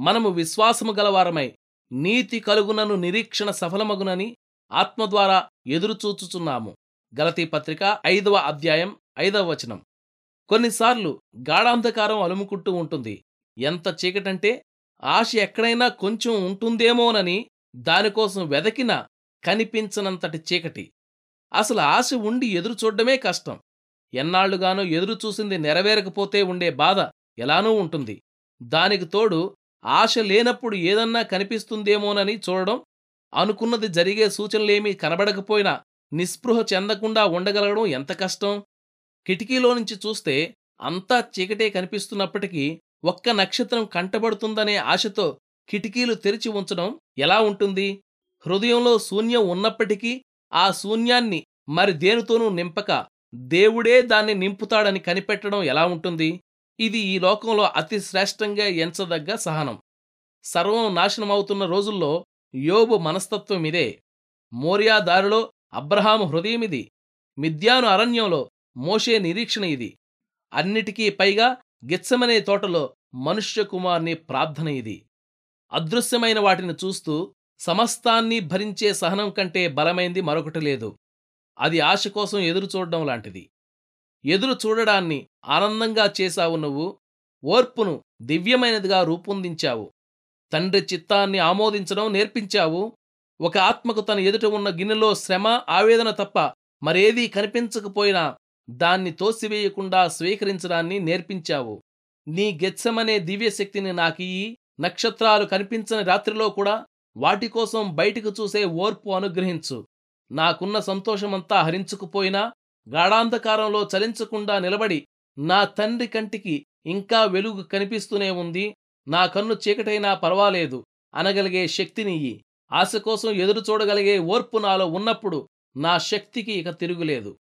మనము విశ్వాసము గలవారమై నీతి కలుగునను నిరీక్షణ సఫలమగునని ఆత్మ ద్వారా ఎదురుచూచుచున్నాము. గలతీ పత్రిక ఐదవ అధ్యాయం ఐదవ వచనం. కొన్నిసార్లు గాఢాంధకారం అలుముకుంటూ ఉంటుంది. ఎంత చీకటంటే ఆశ ఎక్కడైనా కొంచెం ఉంటుందేమోనని దానికోసం వెదకినా కనిపించనంతటి చీకటి. అసలు ఆశ ఉండి ఎదురు చూడ్డమే కష్టం. ఎన్నాళ్ళుగానో ఎదురుచూసింది నెరవేరకపోతే ఉండే బాధ ఎలానూ ఉంటుంది. దానికి తోడు ఆశ లేనప్పుడు ఏదన్నా కనిపిస్తుందేమోనని చూడడం అనుకున్నది జరిగే సూచనలేమీ కనబడకపోయినా నిస్పృహ చెందకుండా ఉండగలగడం ఎంత కష్టం? కిటికీలో నుంచి చూస్తే అంతా చీకటే కనిపిస్తున్నప్పటికీ ఒక్క నక్షత్రం కంటబడుతుందనే ఆశతో కిటికీలు తెరిచి ఉంచడం ఎలా ఉంటుంది? హృదయంలో శూన్యం ఉన్నప్పటికీ ఆ శూన్యాన్ని మరి దేనితోనూ నింపక దేవుడే దాన్ని నింపుతాడని కనిపెట్టడం ఎలా ఉంటుంది? ఇది ఈ లోకంలో అతి శ్రేష్టంగా ఎంచదగ్గ సహనం. సర్వం నాశనమవుతున్న రోజుల్లో యోబు మనస్తత్వం ఇదే. మోరియా దారిలో అబ్రహాము హృదయమిది మిద్యాను అరణ్యంలో మోషే నిరీక్షణ ఇది. అన్నిటికీ పైగా గిచ్చమనే తోటలో మనుష్య కుమార్ని ప్రార్థన ఇది. అదృశ్యమైన వాటిని చూస్తూ సమస్తాన్ని భరించే సహనం కంటే బలమైంది మరొకటి లేదు. అది ఆశ కోసం ఎదురుచూడడం లాంటిది. ఎదురు చూడడాన్ని ఆనందంగా చేశావు నువ్వు ఓర్పును దివ్యమైనదిగా రూపొందించావు. తండ్రి చిత్తాన్ని ఆమోదించడం నేర్పించావు. ఒక ఆత్మకు తన ఎదుట ఉన్న గిన్నెలో శ్రమ ఆవేదన తప్ప మరేదీ కనిపించకపోయినా దాన్ని తోసివేయకుండా స్వీకరించడాన్ని నేర్పించావు. నీ గెచ్చమనే దివ్యశక్తిని నాకియ్యి నక్షత్రాలు కనిపించని రాత్రిలో కూడా వాటి కోసం బయటికి చూసే ఓర్పు అనుగ్రహించు. నాకున్న సంతోషమంతా హరించుకుపోయినా గాఢాంధకారంలో చలించకుండా నిలబడి నా తండ్రి కంటికి ఇంకా వెలుగు కనిపిస్తూనే ఉంది. నా కన్ను చీకటైనా పర్వాలేదు. అనగలిగే శక్తినియ్యి ఆశ కోసం ఎదురు చూడగలిగే ఓర్పు నాలో ఉన్నప్పుడు నా శక్తికి ఇక తిరుగులేదు.